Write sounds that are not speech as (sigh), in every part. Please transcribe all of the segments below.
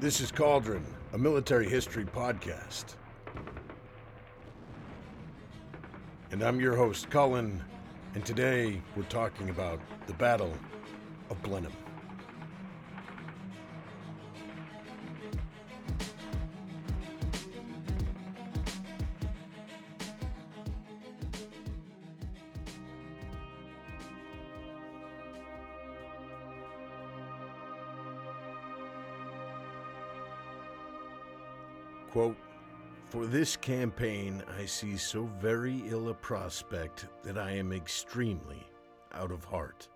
This is Cauldron, a military history podcast. And I'm your host, Cullen, and today we're talking about the Battle of Blenheim. This campaign I see so very ill a prospect that I am extremely out of heart.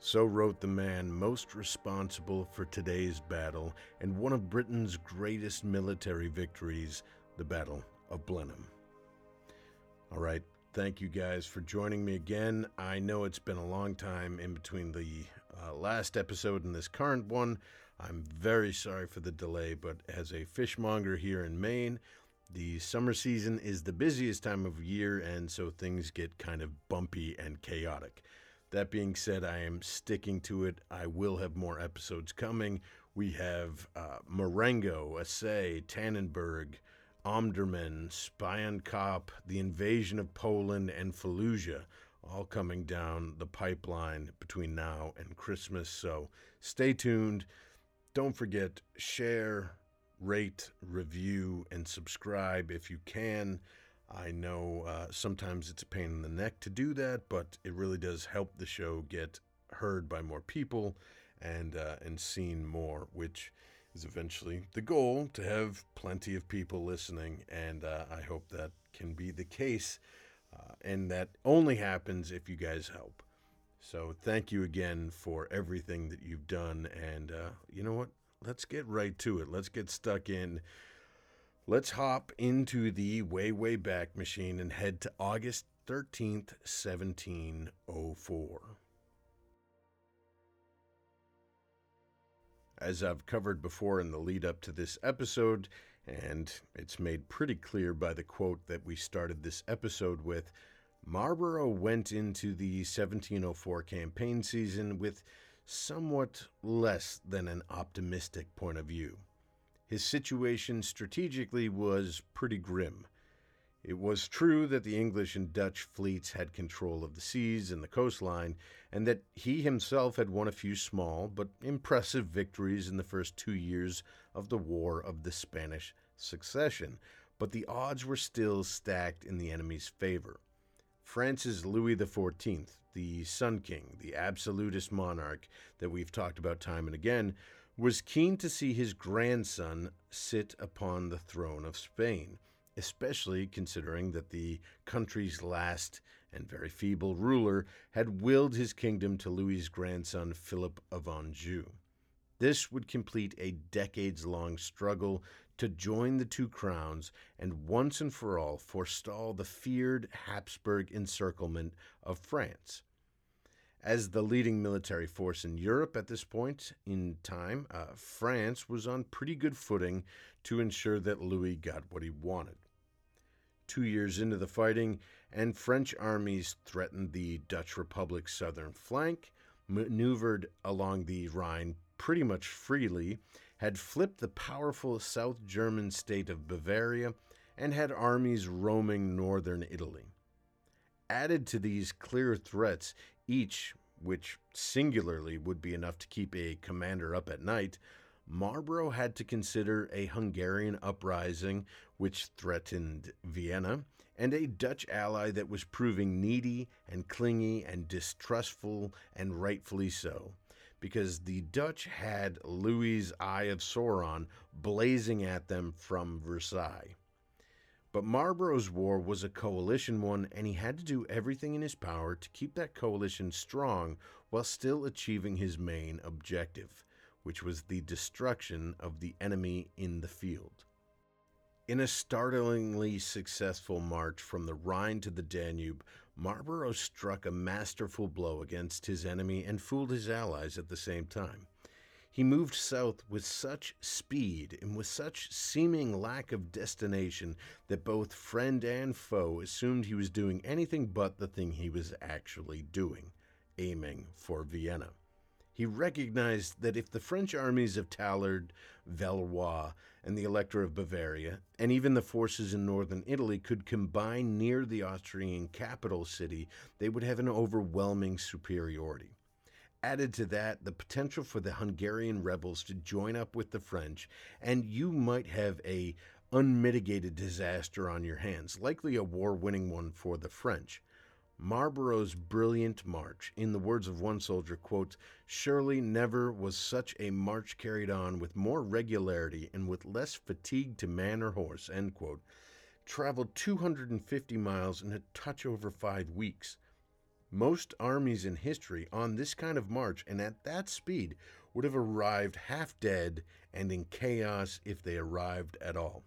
So wrote the man most responsible for today's battle and one of Britain's greatest military victories, the Battle of Blenheim. All right, thank you guys for joining me again. I know it's been a long time in between the uh, last episode and this current one. I'm very sorry for the delay, but as a fishmonger here in Maine, the summer season is the busiest time of year, and so things get kind of bumpy and chaotic. That being said, I am sticking to it. I will have more episodes coming. We have uh, Marengo, Assaye, Tannenberg, Omdurman, Spion Kop, the invasion of Poland, and Fallujah all coming down the pipeline between now and Christmas. So stay tuned. Don't forget, share, rate, review, and subscribe if you can. I know uh, sometimes it's a pain in the neck to do that, but it really does help the show get heard by more people and uh, and seen more, which is eventually the goal to have plenty of people listening. And uh, I hope that can be the case, uh, and that only happens if you guys help. So thank you again for everything that you've done. And uh, you know what? Let's get right to it. Let's get stuck in. Let's hop into the way, way back machine and head to August 13th, 1704. As I've covered before in the lead up to this episode, and it's made pretty clear by the quote that we started this episode with, Marlborough went into the 1704 campaign season with somewhat less than an optimistic point of view. His situation strategically was pretty grim. It was true that the English and Dutch fleets had control of the seas and the coastline, and that he himself had won a few small but impressive victories in the first two years of the War of the Spanish Succession, but the odds were still stacked in the enemy's favor. France's Louis XIV, the Sun King, the absolutist monarch that we've talked about time and again, was keen to see his grandson sit upon the throne of Spain, especially considering that the country's last and very feeble ruler had willed his kingdom to Louis's grandson Philip of Anjou. This would complete a decades long struggle to join the two crowns and once and for all forestall the feared Habsburg encirclement of France. As the leading military force in Europe at this point in time, uh, France was on pretty good footing to ensure that Louis got what he wanted. Two years into the fighting, and French armies threatened the Dutch Republic's southern flank, maneuvered along the Rhine pretty much freely, had flipped the powerful South German state of Bavaria, and had armies roaming northern Italy. Added to these clear threats, each which singularly would be enough to keep a commander up at night, Marlborough had to consider a Hungarian uprising which threatened Vienna, and a Dutch ally that was proving needy and clingy and distrustful, and rightfully so because the Dutch had Louis's Eye of Sauron blazing at them from Versailles. But Marlborough's war was a coalition one, and he had to do everything in his power to keep that coalition strong while still achieving his main objective, which was the destruction of the enemy in the field. In a startlingly successful march from the Rhine to the Danube, Marlborough struck a masterful blow against his enemy and fooled his allies at the same time. He moved south with such speed and with such seeming lack of destination that both friend and foe assumed he was doing anything but the thing he was actually doing, aiming for Vienna. He recognized that if the French armies of Tallard, Villeroi, and the Elector of Bavaria, and even the forces in northern Italy could combine near the Austrian capital city, they would have an overwhelming superiority. Added to that, the potential for the Hungarian rebels to join up with the French, and you might have a unmitigated disaster on your hands, likely a war-winning one for the French. Marlborough's brilliant march, in the words of one soldier, quote, surely never was such a march carried on with more regularity and with less fatigue to man or horse, end quote, traveled 250 miles in a touch over five weeks. Most armies in history on this kind of march and at that speed would have arrived half dead and in chaos if they arrived at all.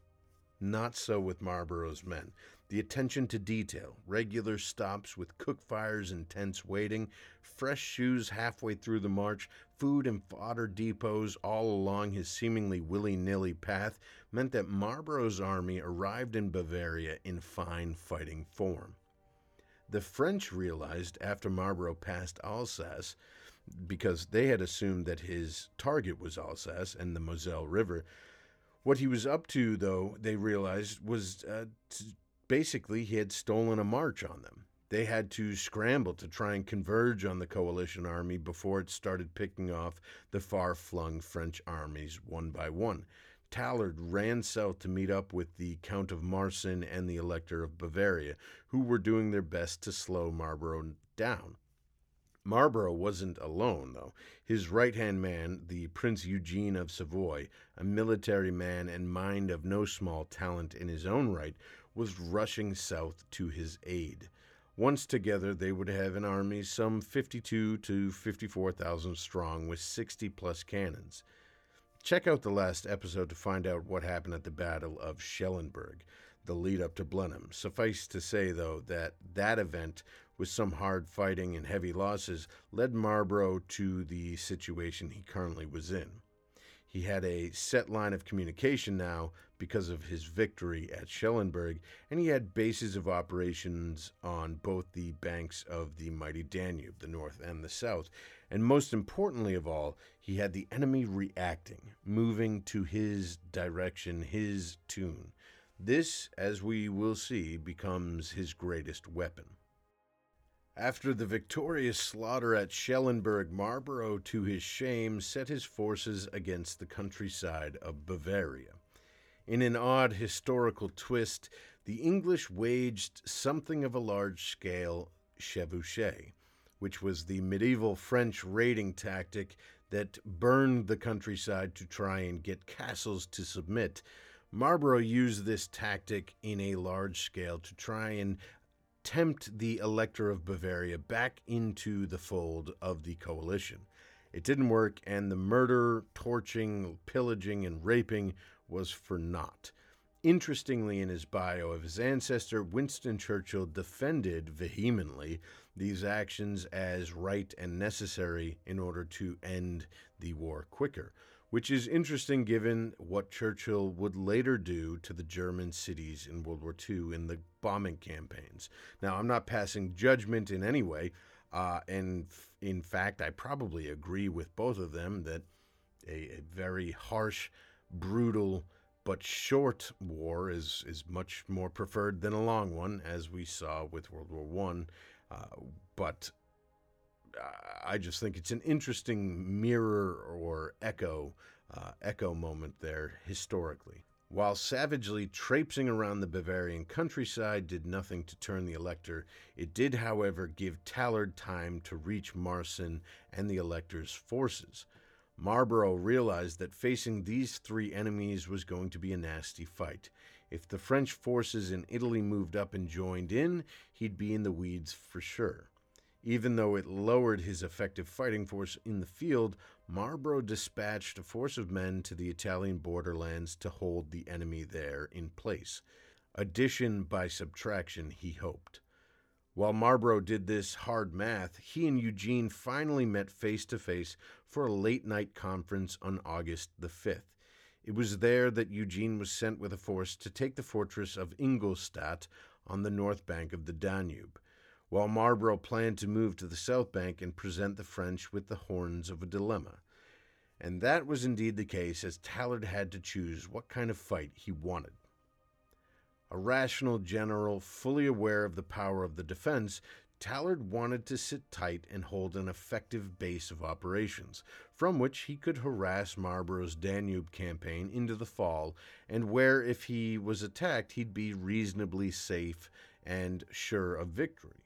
Not so with Marlborough's men. The attention to detail, regular stops with cook fires and tents waiting, fresh shoes halfway through the march, food and fodder depots all along his seemingly willy nilly path meant that Marlborough's army arrived in Bavaria in fine fighting form. The French realized after Marlborough passed Alsace, because they had assumed that his target was Alsace and the Moselle River, what he was up to, though, they realized was uh, basically he had stolen a march on them. They had to scramble to try and converge on the coalition army before it started picking off the far flung French armies one by one. Tallard ran south to meet up with the Count of Marsin and the Elector of Bavaria, who were doing their best to slow Marlborough down. Marlborough wasn't alone, though. His right hand man, the Prince Eugene of Savoy, a military man and mind of no small talent in his own right, was rushing south to his aid. Once together, they would have an army some 52 to 54,000 strong with 60 plus cannons. Check out the last episode to find out what happened at the Battle of Schellenberg, the lead up to Blenheim. Suffice to say, though, that that event, with some hard fighting and heavy losses, led Marlborough to the situation he currently was in. He had a set line of communication now because of his victory at Schellenberg, and he had bases of operations on both the banks of the mighty Danube, the north and the south. And most importantly of all, he had the enemy reacting, moving to his direction, his tune. This, as we will see, becomes his greatest weapon. After the victorious slaughter at Schellenberg, Marlborough, to his shame, set his forces against the countryside of Bavaria. In an odd historical twist, the English waged something of a large scale chevauchée, which was the medieval French raiding tactic that burned the countryside to try and get castles to submit. Marlborough used this tactic in a large scale to try and tempt the Elector of Bavaria back into the fold of the coalition. It didn't work, and the murder, torching, pillaging, and raping was for naught. Interestingly, in his bio of his ancestor, Winston Churchill defended vehemently these actions as right and necessary in order to end the war quicker which is interesting given what Churchill would later do to the German cities in World War II in the bombing campaigns. Now, I'm not passing judgment in any way, uh, and f- in fact, I probably agree with both of them that a, a very harsh, brutal, but short war is, is much more preferred than a long one, as we saw with World War One. Uh, but I just think it's an interesting mirror or echo uh, echo moment there historically. While savagely traipsing around the Bavarian countryside did nothing to turn the elector, it did, however, give Tallard time to reach Marsin and the elector's forces. Marlborough realized that facing these three enemies was going to be a nasty fight. If the French forces in Italy moved up and joined in, he'd be in the weeds for sure. Even though it lowered his effective fighting force in the field, Marlborough dispatched a force of men to the Italian borderlands to hold the enemy there in place. Addition by subtraction, he hoped. While Marlborough did this hard math, he and Eugene finally met face to face for a late night conference on August the 5th. It was there that Eugene was sent with a force to take the fortress of Ingolstadt on the north bank of the Danube. While Marlborough planned to move to the south bank and present the French with the horns of a dilemma. And that was indeed the case, as Tallard had to choose what kind of fight he wanted. A rational general, fully aware of the power of the defense, Tallard wanted to sit tight and hold an effective base of operations, from which he could harass Marlborough's Danube campaign into the fall, and where, if he was attacked, he'd be reasonably safe and sure of victory.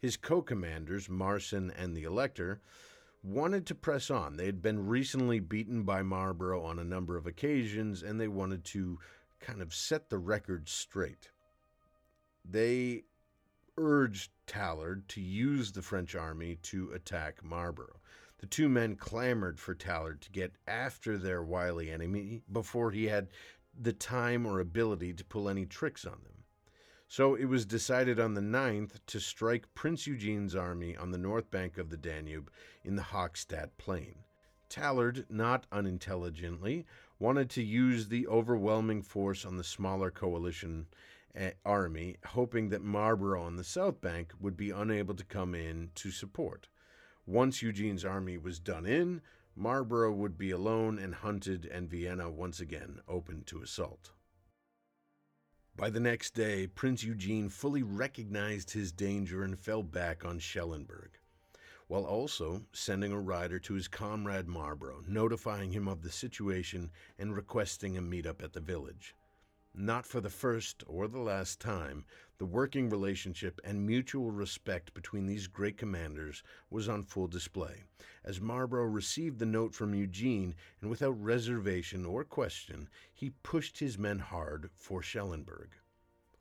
His co commanders, Marsin and the Elector, wanted to press on. They had been recently beaten by Marlborough on a number of occasions, and they wanted to kind of set the record straight. They urged Tallard to use the French army to attack Marlborough. The two men clamored for Tallard to get after their wily enemy before he had the time or ability to pull any tricks on them. So it was decided on the 9th to strike Prince Eugene's army on the north bank of the Danube in the Hochstadt plain. Tallard, not unintelligently, wanted to use the overwhelming force on the smaller coalition eh, army, hoping that Marlborough on the south bank would be unable to come in to support. Once Eugene's army was done in, Marlborough would be alone and hunted, and Vienna once again open to assault. By the next day, Prince Eugene fully recognized his danger and fell back on Schellenberg, while also sending a rider to his comrade Marlborough, notifying him of the situation and requesting a meet-up at the village. Not for the first or the last time, the working relationship and mutual respect between these great commanders was on full display, as Marlborough received the note from Eugene, and without reservation or question, he pushed his men hard for Schellenberg.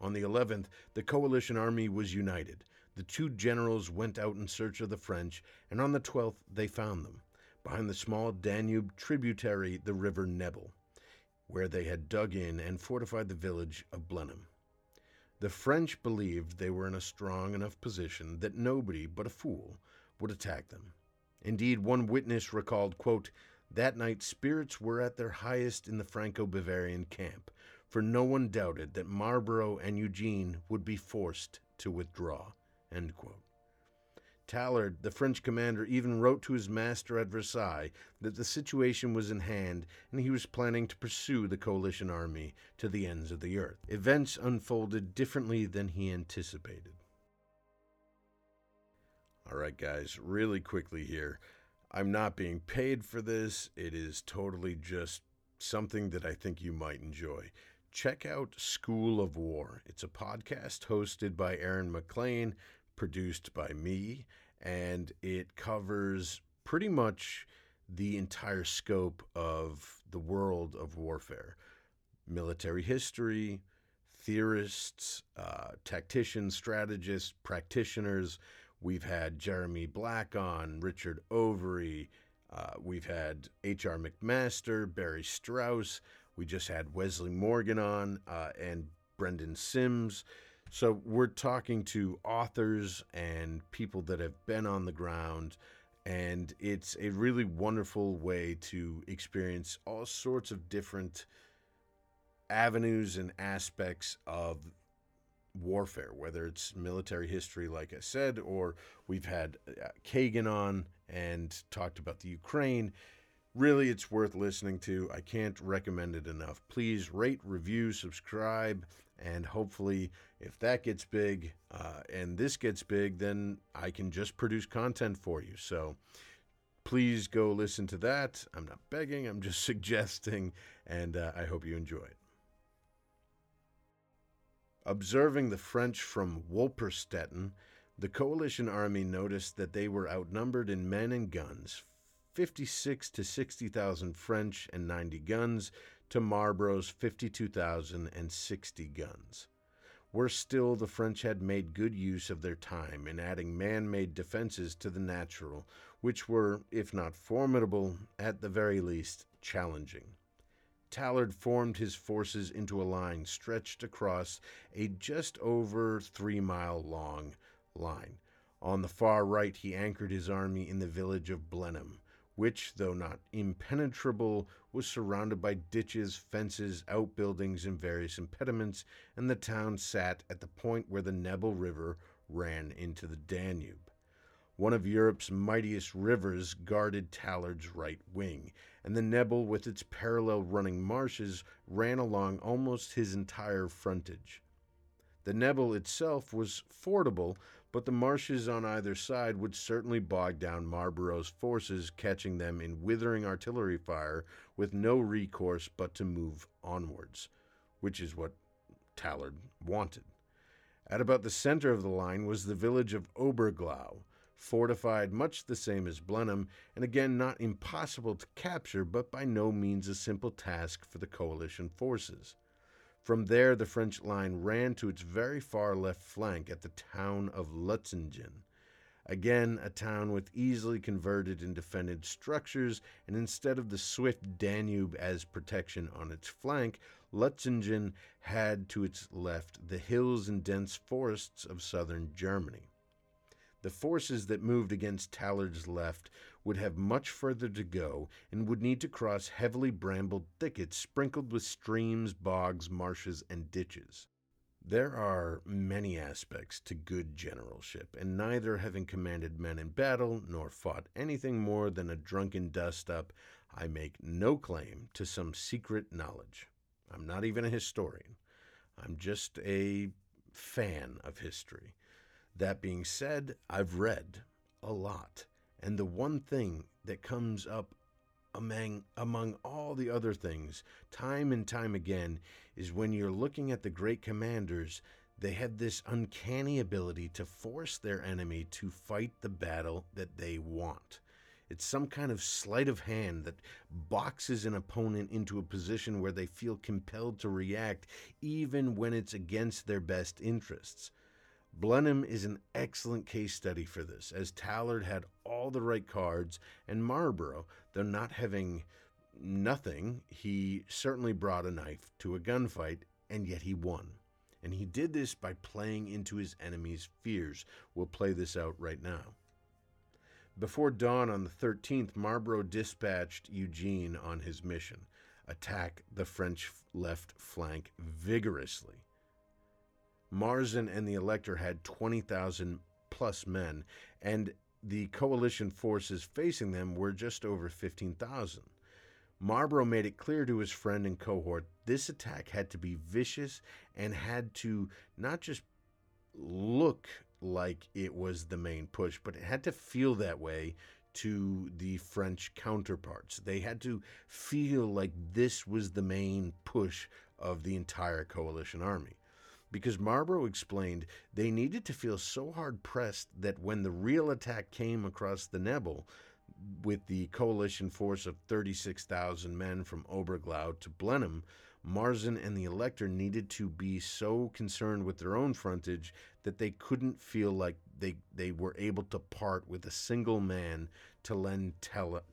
On the 11th, the coalition army was united. The two generals went out in search of the French, and on the 12th they found them, behind the small Danube tributary, the river Nebel where they had dug in and fortified the village of Blenheim. The French believed they were in a strong enough position that nobody but a fool would attack them. Indeed, one witness recalled, quote, that night spirits were at their highest in the Franco Bavarian camp, for no one doubted that Marlborough and Eugene would be forced to withdraw. End quote. Tallard, the French commander, even wrote to his master at Versailles that the situation was in hand and he was planning to pursue the coalition army to the ends of the earth. Events unfolded differently than he anticipated. All right, guys, really quickly here. I'm not being paid for this. It is totally just something that I think you might enjoy. Check out School of War. It's a podcast hosted by Aaron MacLean produced by me, and it covers pretty much the entire scope of the world of warfare military history, theorists, uh, tacticians, strategists, practitioners. We've had Jeremy Black on, Richard Overy. Uh, we've had H.R. McMaster, Barry Strauss. We just had Wesley Morgan on uh, and Brendan Simms. So we're talking to authors and people that have been on the ground, and it's a really wonderful way to experience all sorts of different avenues and aspects of warfare, whether it's military history, like I said, or we've had uh, Kagan on and talked about the Ukraine. Really, it's worth listening to. I can't recommend it enough. Please rate, review, subscribe, and hopefully, if that gets big uh, and this gets big, then I can just produce content for you. So please go listen to that. I'm not begging, I'm just (laughs) suggesting, and uh, I hope you enjoy it. Observing the French from Wolperstetten, the coalition army noticed that they were outnumbered in men and guns 56 to 60,000 French and 90 guns to Marlborough's 52,060 guns. Worse still, the French had made good use of their time in adding man made defenses to the natural, which were, if not formidable, at the very least challenging. Tallard formed his forces into a line stretched across a just over three mile long line. On the far right, he anchored his army in the village of Blenheim, which, though not impenetrable, was surrounded by ditches, fences, outbuildings, and various impediments, and the town sat at the point where the Nebel River ran into the Danube. One of Europe's mightiest rivers guarded Tallard's right wing, and the Nebel, with its parallel running marshes, ran along almost his entire frontage. The Nebel itself was fordable, but the marshes on either side would certainly bog down Marlborough's forces, catching them in withering artillery fire with no recourse but to move onwards, which is what Tallard wanted. At about the center of the line was the village of Oberglau, fortified much the same as Blenheim, and again not impossible to capture, but by no means a simple task for the coalition forces. From there, the French line ran to its very far left flank at the town of Lutzingen. Again, a town with easily converted and defended structures, and instead of the swift Danube as protection on its flank, Lutzingen had to its left the hills and dense forests of southern Germany. The forces that moved against Tallard's left would have much further to go and would need to cross heavily brambled thickets sprinkled with streams, bogs, marshes, and ditches. There are many aspects to good generalship, and neither having commanded men in battle nor fought anything more than a drunken dust up, I make no claim to some secret knowledge. I'm not even a historian. I'm just a fan of history. That being said, I've read a lot. And the one thing that comes up among, among all the other things, time and time again, is when you're looking at the great commanders, they had this uncanny ability to force their enemy to fight the battle that they want. It's some kind of sleight of hand that boxes an opponent into a position where they feel compelled to react even when it's against their best interests. Blenheim is an excellent case study for this, as Tallard had all the right cards, and Marlborough, though not having nothing, he certainly brought a knife to a gunfight, and yet he won. And he did this by playing into his enemy's fears. We'll play this out right now. Before dawn on the 13th, Marlborough dispatched Eugene on his mission attack the French left flank vigorously. Marsin and the elector had 20,000 plus men, and the coalition forces facing them were just over 15,000. Marlborough made it clear to his friend and cohort this attack had to be vicious and had to not just look like it was the main push, but it had to feel that way to the French counterparts. They had to feel like this was the main push of the entire coalition army because Marlborough explained they needed to feel so hard pressed that when the real attack came across the Nebel, with the coalition force of 36,000 men from Oberglau to Blenheim, Marsin and the elector needed to be so concerned with their own frontage that they couldn't feel like they, they were able to part with a single man to lend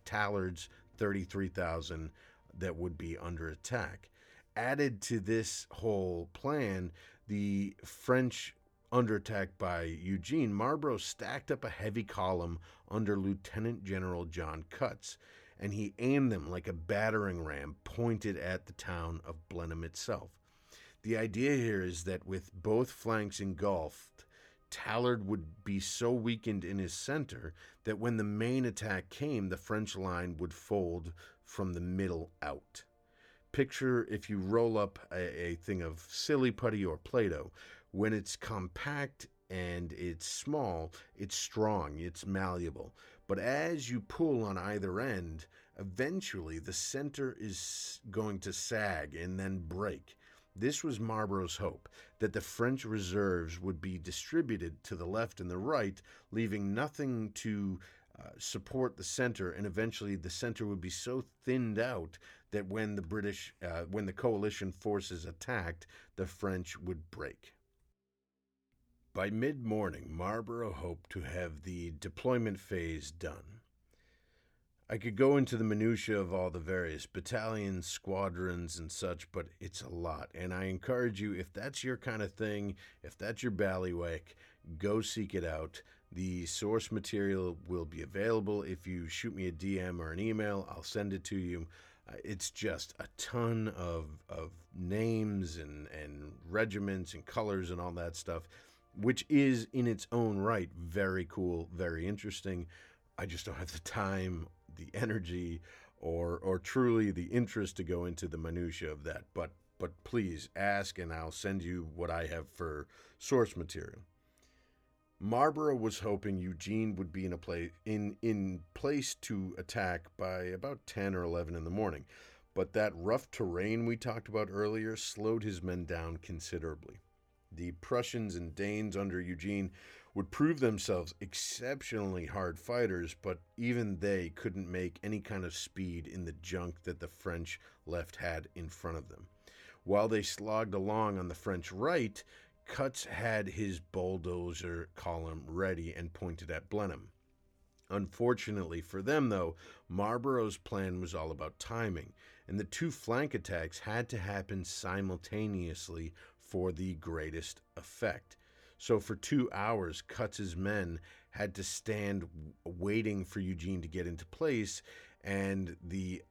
Tallard's 33,000 that would be under attack. Added to this whole plan the French under attack by Eugene, Marlborough stacked up a heavy column under Lieutenant General John Cutts, and he aimed them like a battering ram pointed at the town of Blenheim itself. The idea here is that with both flanks engulfed, Tallard would be so weakened in his center that when the main attack came, the French line would fold from the middle out picture if you roll up a, a thing of silly putty or Play Doh, when it's compact and it's small, it's strong, it's malleable. But as you pull on either end, eventually the center is going to sag and then break. This was Marlborough's hope that the French reserves would be distributed to the left and the right, leaving nothing to uh, support the center, and eventually the center would be so thinned out that when the British, uh, when the coalition forces attacked, the French would break. By mid morning, Marlborough hoped to have the deployment phase done. I could go into the minutiae of all the various battalions, squadrons, and such, but it's a lot. And I encourage you, if that's your kind of thing, if that's your bailiwick, go seek it out. The source material will be available. If you shoot me a DM or an email, I'll send it to you. Uh, it's just a ton of, of names and, and regiments and colors and all that stuff, which is in its own right very cool, very interesting. I just don't have the time, the energy, or or truly the interest to go into the minutia of that. But but please ask, and I'll send you what I have for source material. Marlborough was hoping Eugene would be in a place in in place to attack by about 10 or 11 in the morning, but that rough terrain we talked about earlier slowed his men down considerably. The Prussians and Danes under Eugene would prove themselves exceptionally hard fighters, but even they couldn't make any kind of speed in the junk that the French left had in front of them. While they slogged along on the French right, Cutts had his bulldozer column ready and pointed at Blenheim. Unfortunately for them, though, Marlborough's plan was all about timing, and the two flank attacks had to happen simultaneously for the greatest effect. So for two hours, Cutts's men had to stand waiting for Eugene to get into place, and the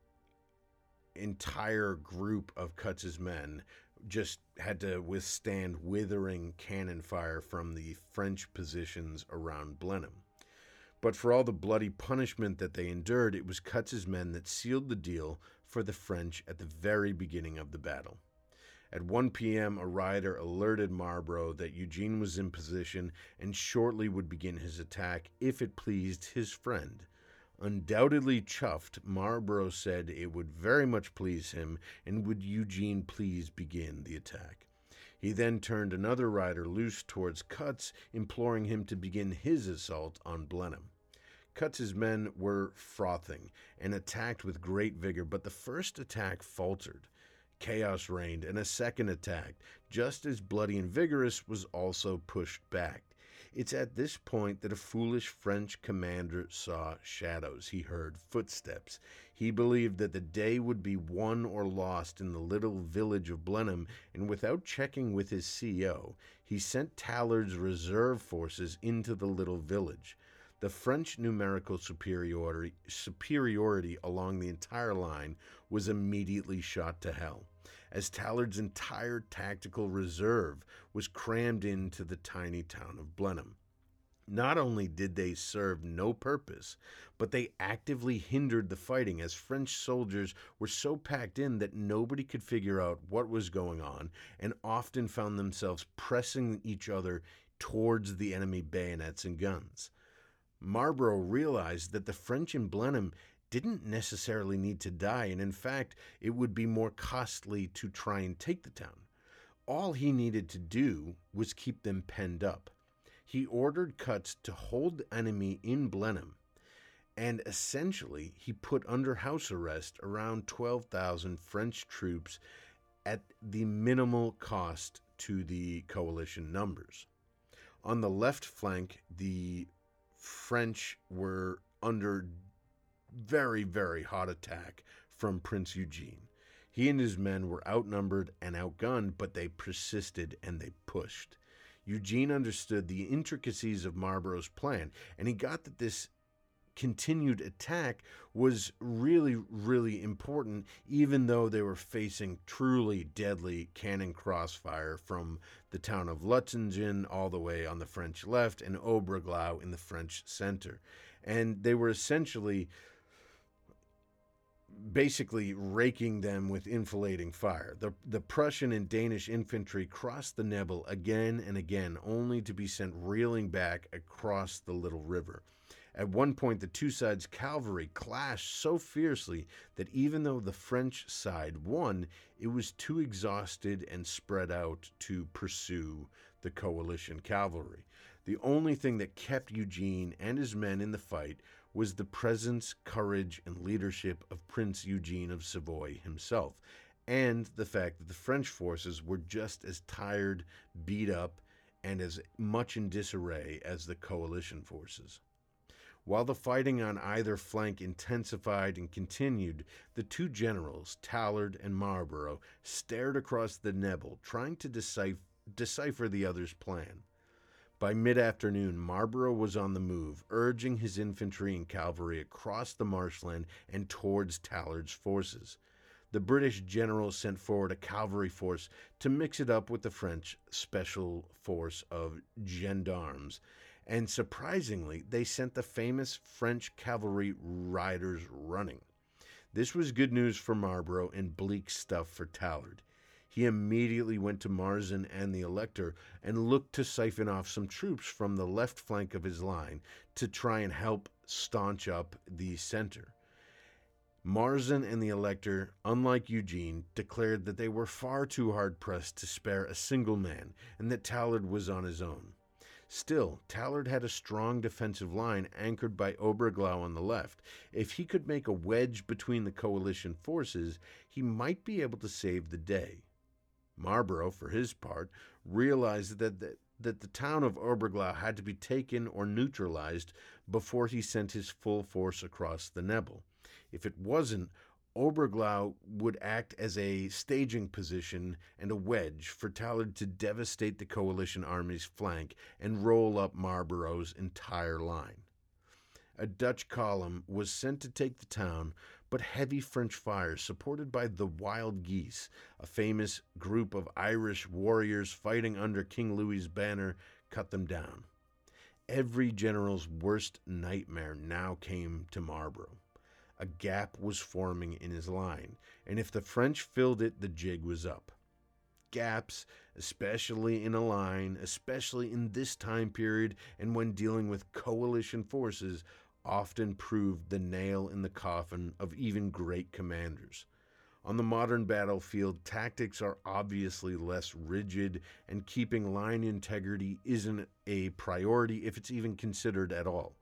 entire group of Cutts's men just had to withstand withering cannon fire from the French positions around Blenheim. But for all the bloody punishment that they endured, it was Cutts's men that sealed the deal for the French at the very beginning of the battle. At 1 p.m., a rider alerted Marlborough that Eugene was in position and shortly would begin his attack if it pleased his friend. Undoubtedly chuffed, Marlborough said it would very much please him, and would Eugene please begin the attack. He then turned another rider loose towards Cutts, imploring him to begin his assault on Blenheim. Cutts's men were frothing and attacked with great vigor, but the first attack faltered. Chaos reigned, and a second attack, just as bloody and vigorous, was also pushed back. It's at this point that a foolish French commander saw shadows. He heard footsteps. He believed that the day would be won or lost in the little village of Blenheim, and without checking with his CO, he sent Tallard's reserve forces into the little village. The French numerical superiority, superiority along the entire line was immediately shot to hell as Tallard's entire tactical reserve was crammed into the tiny town of Blenheim. Not only did they serve no purpose, but they actively hindered the fighting as French soldiers were so packed in that nobody could figure out what was going on and often found themselves pressing each other towards the enemy bayonets and guns. Marlborough realized that the French in Blenheim didn't necessarily need to die, and in fact, it would be more costly to try and take the town. All he needed to do was keep them penned up. He ordered Cutts to hold the enemy in Blenheim, and essentially he put under house arrest around 12,000 French troops at the minimal cost to the coalition numbers. On the left flank, the French were under very, very hot attack from Prince Eugene. He and his men were outnumbered and outgunned, but they persisted and they pushed. Eugene understood the intricacies of Marlborough's plan, and he got that this continued attack was really, really important, even though they were facing truly deadly cannon crossfire from the town of Lutzingen all the way on the French left and Oberglau in the French center. And they were essentially basically raking them with enfilading fire. The, the Prussian and Danish infantry crossed the Nebel again and again, only to be sent reeling back across the little river. At one point, the two sides' cavalry clashed so fiercely that even though the French side won, it was too exhausted and spread out to pursue the coalition cavalry. The only thing that kept Eugene and his men in the fight was the presence, courage, and leadership of Prince Eugene of Savoy himself, and the fact that the French forces were just as tired, beat up, and as much in disarray as the coalition forces. While the fighting on either flank intensified and continued, the two generals, Tallard and Marlborough, stared across the Nebel, trying to decipher, the other's plan. By mid afternoon, Marlborough was on the move, urging his infantry and cavalry across the marshland and towards Tallard's forces. The British general sent forward a cavalry force to mix it up with the French special force of gendarmes, and surprisingly, they sent the famous French cavalry riders running. This was good news for Marlborough and bleak stuff for Tallard. He immediately went to Marsin and the Elector and looked to siphon off some troops from the left flank of his line to try and help staunch up the center. Marsin and the Elector, unlike Eugene, declared that they were far too hard pressed to spare a single man and that Tallard was on his own. Still, Tallard had a strong defensive line anchored by Oberglau on the left. If he could make a wedge between the coalition forces, he might be able to save the day. Marlborough, for his part, realized that the, that the town of Oberglau had to be taken or neutralized before he sent his full force across the Nebel. If it wasn't, Oberglau would act as a staging position and a wedge for Tallard to devastate the coalition army's flank and roll up Marlborough's entire line. A Dutch column was sent to take the town, but heavy French fire, supported by the Wild Geese, a famous group of Irish warriors fighting under King Louis's banner, cut them down. Every general's worst nightmare now came to Marlborough. A gap was forming in his line, and if the French filled it, the jig was up. Gaps, especially in a line, especially in this time period and when dealing with coalition forces, often proved the nail in the coffin of even great commanders. On the modern battlefield, tactics are obviously less rigid, and keeping line integrity isn't a priority if it's even considered at all.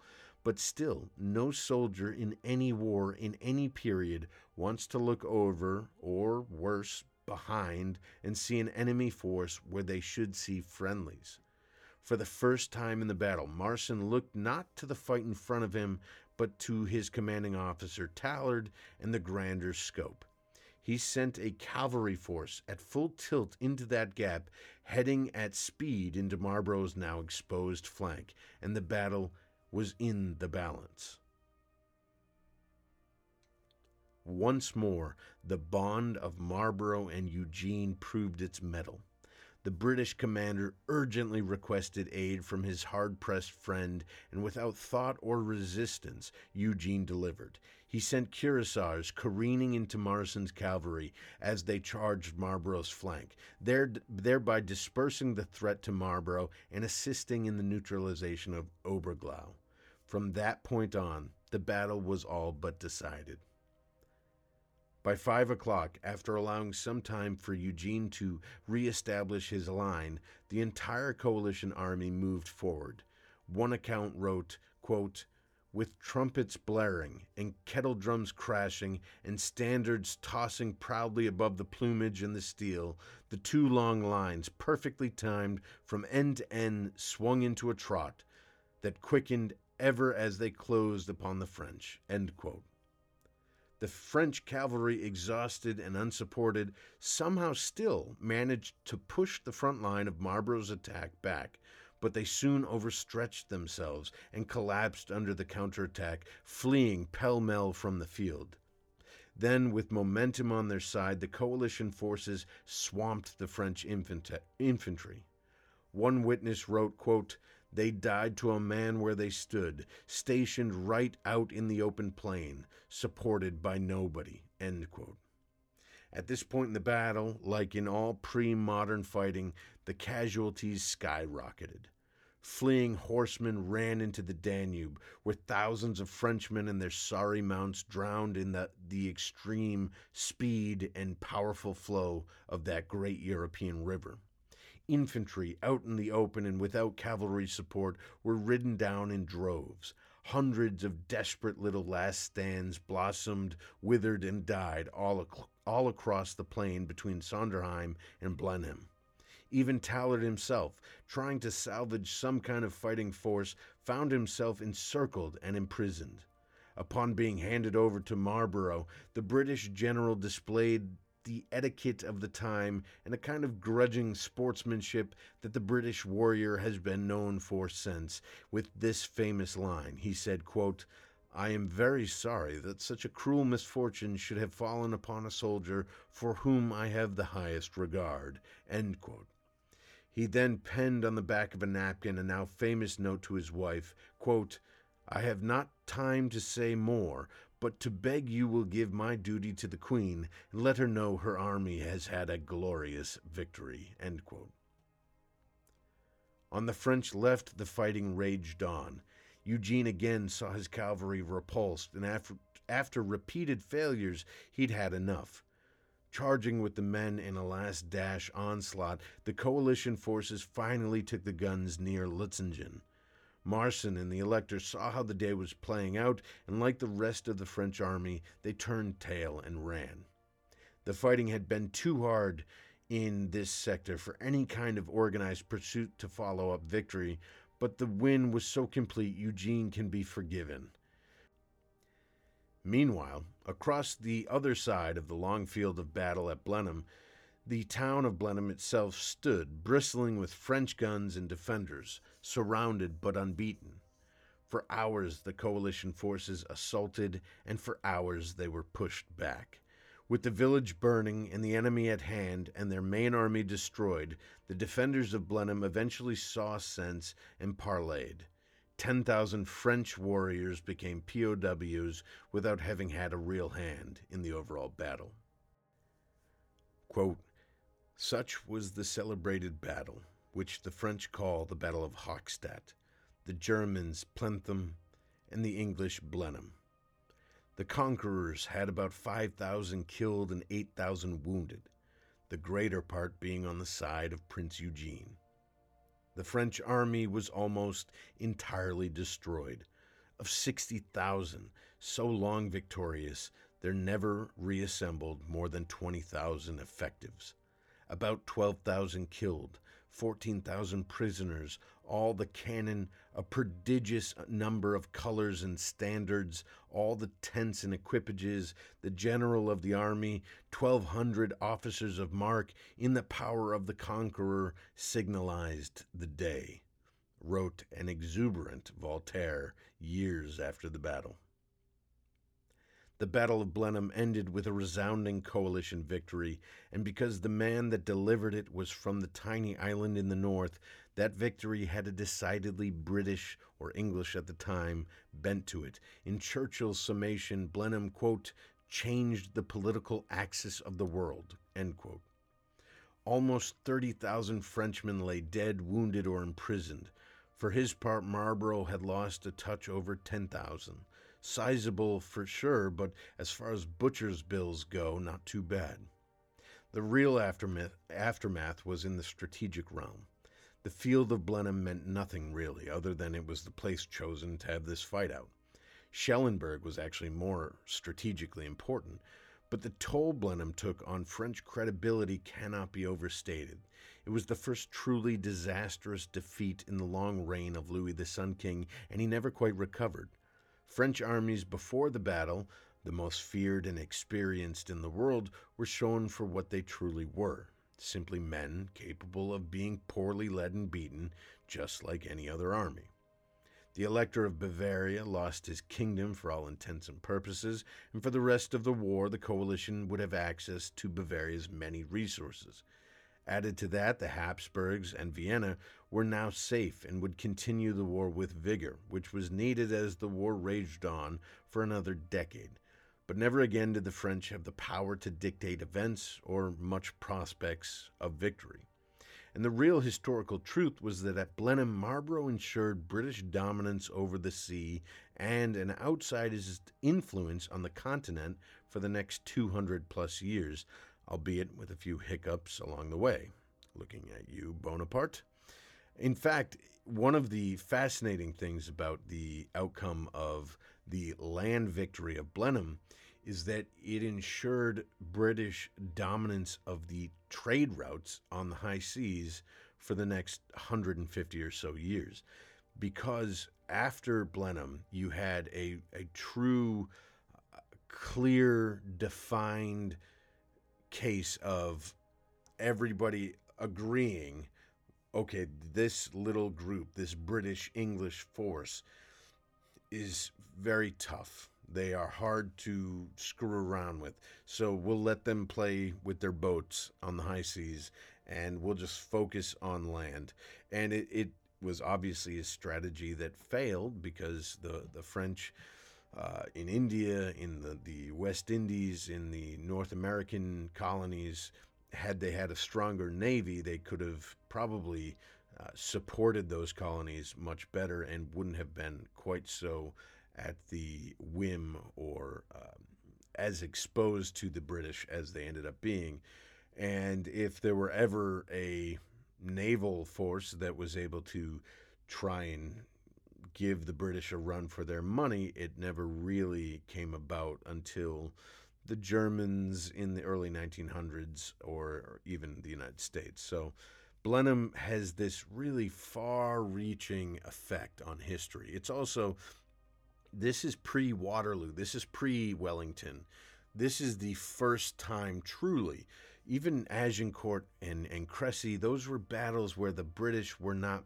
But still, no soldier in any war in any period wants to look over, or worse, behind, and see an enemy force where they should see friendlies. For the first time in the battle, Marsin looked not to the fight in front of him, but to his commanding officer, Tallard, and the grander scope. He sent a cavalry force at full tilt into that gap, heading at speed into Marlborough's now exposed flank, and the battle was in the balance. Once more, the bond of Marlborough and Eugene proved its mettle the British commander urgently requested aid from his hard pressed friend, and without thought or resistance, Eugene delivered. He sent cuirassiers careening into Marsin's cavalry as they charged Marlborough's flank, thereby dispersing the threat to Marlborough and assisting in the neutralization of Oberglau. From that point on, the battle was all but decided. By five o'clock, after allowing some time for Eugene to reestablish his line, the entire coalition army moved forward. One account wrote, quote, with trumpets blaring and kettle drums crashing and standards tossing proudly above the plumage and the steel, the two long lines, perfectly timed from end to end, swung into a trot that quickened ever as they closed upon the French. End quote. The French cavalry, exhausted and unsupported, somehow still managed to push the front line of Marlborough's attack back, but they soon overstretched themselves and collapsed under the counterattack, fleeing pell mell from the field. Then, with momentum on their side, the coalition forces swamped the French infantry. One witness wrote, quote, they died to a man where they stood, stationed right out in the open plain, supported by nobody. At this point in the battle, like in all pre modern fighting, the casualties skyrocketed. Fleeing horsemen ran into the Danube, where thousands of Frenchmen and their sorry mounts drowned in the, the extreme speed and powerful flow of that great European river infantry out in the open and without cavalry support were ridden down in droves. Hundreds of desperate little last stands blossomed, withered, and died all, ac- all across the plain between Sonderheim and Blenheim. Even Tallard himself, trying to salvage some kind of fighting force, found himself encircled and imprisoned. Upon being handed over to Marlborough, the British general displayed the etiquette of the time and a kind of grudging sportsmanship that the British warrior has been known for since, with this famous line. He said, quote, I am very sorry that such a cruel misfortune should have fallen upon a soldier for whom I have the highest regard. He then penned on the back of a napkin a now famous note to his wife quote, I have not time to say more, but to beg you will give my duty to the Queen, and let her know her army has had a glorious victory. On the French left, the fighting raged on. Eugene again saw his cavalry repulsed, and after, after repeated failures, he'd had enough. Charging with the men in a last dash onslaught, the coalition forces finally took the guns near Lutzingen. Marsin and the elector saw how the day was playing out, and like the rest of the French army, they turned tail and ran. The fighting had been too hard in this sector for any kind of organized pursuit to follow up victory, but the win was so complete Eugene can be forgiven. Meanwhile, across the other side of the long field of battle at Blenheim, the town of Blenheim itself stood, bristling with French guns and defenders, surrounded but unbeaten. For hours the coalition forces assaulted, and for hours they were pushed back. With the village burning and the enemy at hand and their main army destroyed, the defenders of Blenheim eventually saw sense and parleyed. 10,000 French warriors became POWs without having had a real hand in the overall battle. Quote, such was the celebrated battle, which the French call the Battle of Hochstadt, the Germans Plentheim, and the English Blenheim. The conquerors had about 5,000 killed and 8,000 wounded, the greater part being on the side of Prince Eugene. The French army was almost entirely destroyed. Of 60,000, so long victorious, there never reassembled more than 20,000 effectives about 12,000 killed, 14,000 prisoners, all the cannon, a prodigious number of colors and standards, all the tents and equipages, the general of the army, 1,200 officers of mark, in the power of the conqueror, signalized the day, wrote an exuberant Voltaire years after the battle. The Battle of Blenheim ended with a resounding coalition victory, and because the man that delivered it was from the tiny island in the north, that victory had a decidedly British, or English at the time, bent to it. In Churchill's summation, Blenheim, quote, changed the political axis of the world, end quote. Almost 30,000 Frenchmen lay dead, wounded, or imprisoned. For his part, Marlborough had lost a touch over 10,000 sizable for sure, but as far as butcher's bills go, not too bad. The real aftermath, aftermath was in the strategic realm. The field of Blenheim meant nothing really, other than it was the place chosen to have this fight out. Schellenberg was actually more strategically important, but the toll Blenheim took on French credibility cannot be overstated. It was the first truly disastrous defeat in the long reign of Louis the Sun King, and he never quite recovered. French armies before the battle, the most feared and experienced in the world, were shown for what they truly were simply men capable of being poorly led and beaten, just like any other army. The Elector of Bavaria lost his kingdom for all intents and purposes, and for the rest of the war, the coalition would have access to Bavaria's many resources. Added to that, the Habsburgs and Vienna were now safe and would continue the war with vigor, which was needed as the war raged on for another decade. But never again did the French have the power to dictate events or much prospects of victory. And the real historical truth was that at Blenheim, Marlborough ensured British dominance over the sea and an outsider's influence on the continent for the next 200 plus years, albeit with a few hiccups along the way. Looking at you, Bonaparte. In fact, one of the fascinating things about the outcome of the land victory of Blenheim is that it ensured British dominance of the trade routes on the high seas for the next 150 or so years. Because after Blenheim, you had a, a true, uh, clear, defined case of everybody agreeing okay, this little group, this British English force, is very tough. They are hard to screw around with. So we'll let them play with their boats on the high seas and we'll just focus on land. And it, it was obviously a strategy that failed because the, the French uh, in India, in the, the West Indies, in the North American colonies, had they had a stronger navy, they could have probably uh, supported those colonies much better and wouldn't have been quite so at the whim or um, as exposed to the British as they ended up being. And if there were ever a naval force that was able to try and give the British a run for their money, it never really came about until the Germans in the early 1900s or, even the United States. So Blenheim has this really far reaching effect on history. It's also, this is pre Waterloo, this is pre Wellington. This is the first time truly. Even Agincourt and, and Crecy, those were battles where the British were not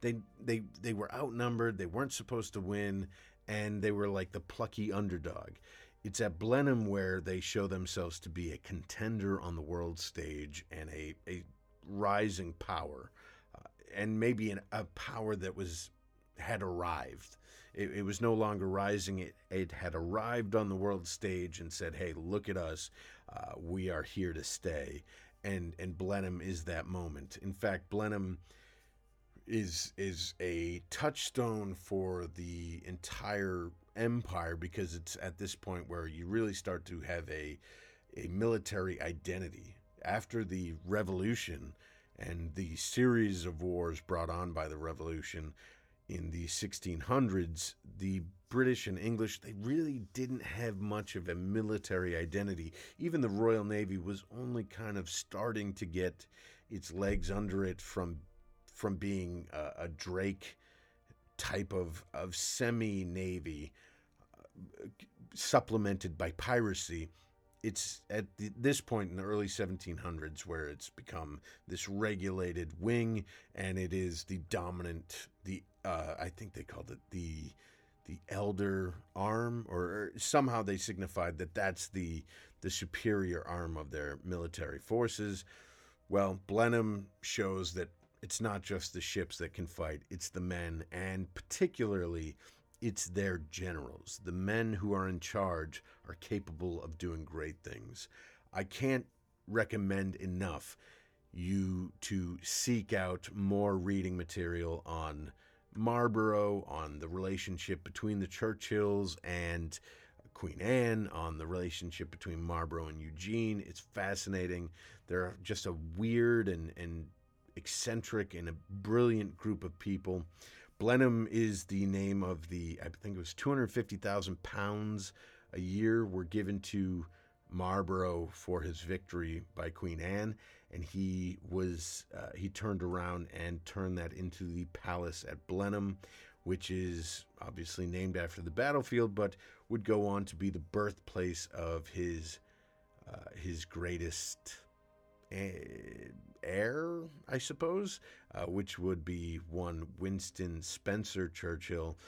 they they they were outnumbered, they weren't supposed to win, and they were like the plucky underdog. It's at Blenheim where they show themselves to be a contender on the world stage and a, a rising power, uh, and maybe an, a power that was had arrived. It, it, was no longer rising; it, it had arrived on the world stage and said, "Hey, look at us! Uh, we are here to stay." And and Blenheim is that moment. In fact, Blenheim is is a touchstone for the entire empire because it's at this point where you really start to have a a military identity. After the revolution and the series of wars brought on by the revolution in the 1600s the british and english they really didn't have much of a military identity. Even the royal navy was only kind of starting to get its legs under it from from being a, a Drake type of, of semi navy supplemented by piracy. It's at the, this point in the early 1700s where it's become this regulated wing, and it is the dominant. The uh, I think they called it the the elder arm, or somehow they signified that that's the the superior arm of their military forces. Well, Blenheim shows that it's not just the ships that can fight, it's the men, and particularly it's their generals. The men who are in charge are capable of doing great things. I can't recommend enough you to seek out more reading material on Marlborough, on the relationship between the Churchills and Queen Anne, on the relationship between Marlborough and Eugene. It's fascinating. They're just a weird and, and eccentric and a brilliant group of people. Blenheim is the name of the, I think it was 250,000 pounds a year were given to Marlborough for his victory by Queen Anne, and he was uh, he turned around and turned that into the palace at Blenheim, which is obviously named after the battlefield, but would go on to be the birthplace of his uh, his greatest heir, I suppose, uh, which would be one Winston Spencer Churchill.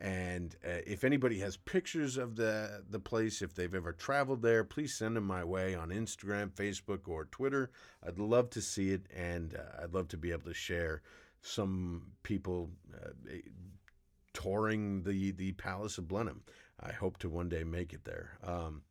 And uh, if anybody has pictures of the the place, if they've ever traveled there, please send them my way on Instagram, Facebook, or Twitter. I'd love to see it, and uh, I'd love to be able to share some people uh, touring the the Palace of Blenheim. I hope to one day make it there. Um,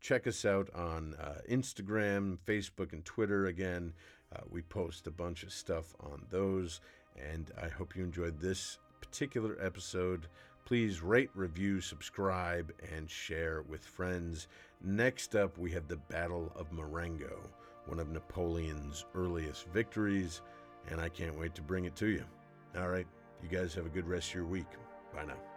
check us out on uh, Instagram, Facebook, and Twitter. Again, uh, we post a bunch of stuff on those, and I hope you enjoyed this particular episode. Please rate, review, subscribe, and share with friends. Next up, we have the Battle of Marengo, one of Napoleon's earliest victories, and I can't wait to bring it to you. All right, you guys have a good rest of your week. Bye now.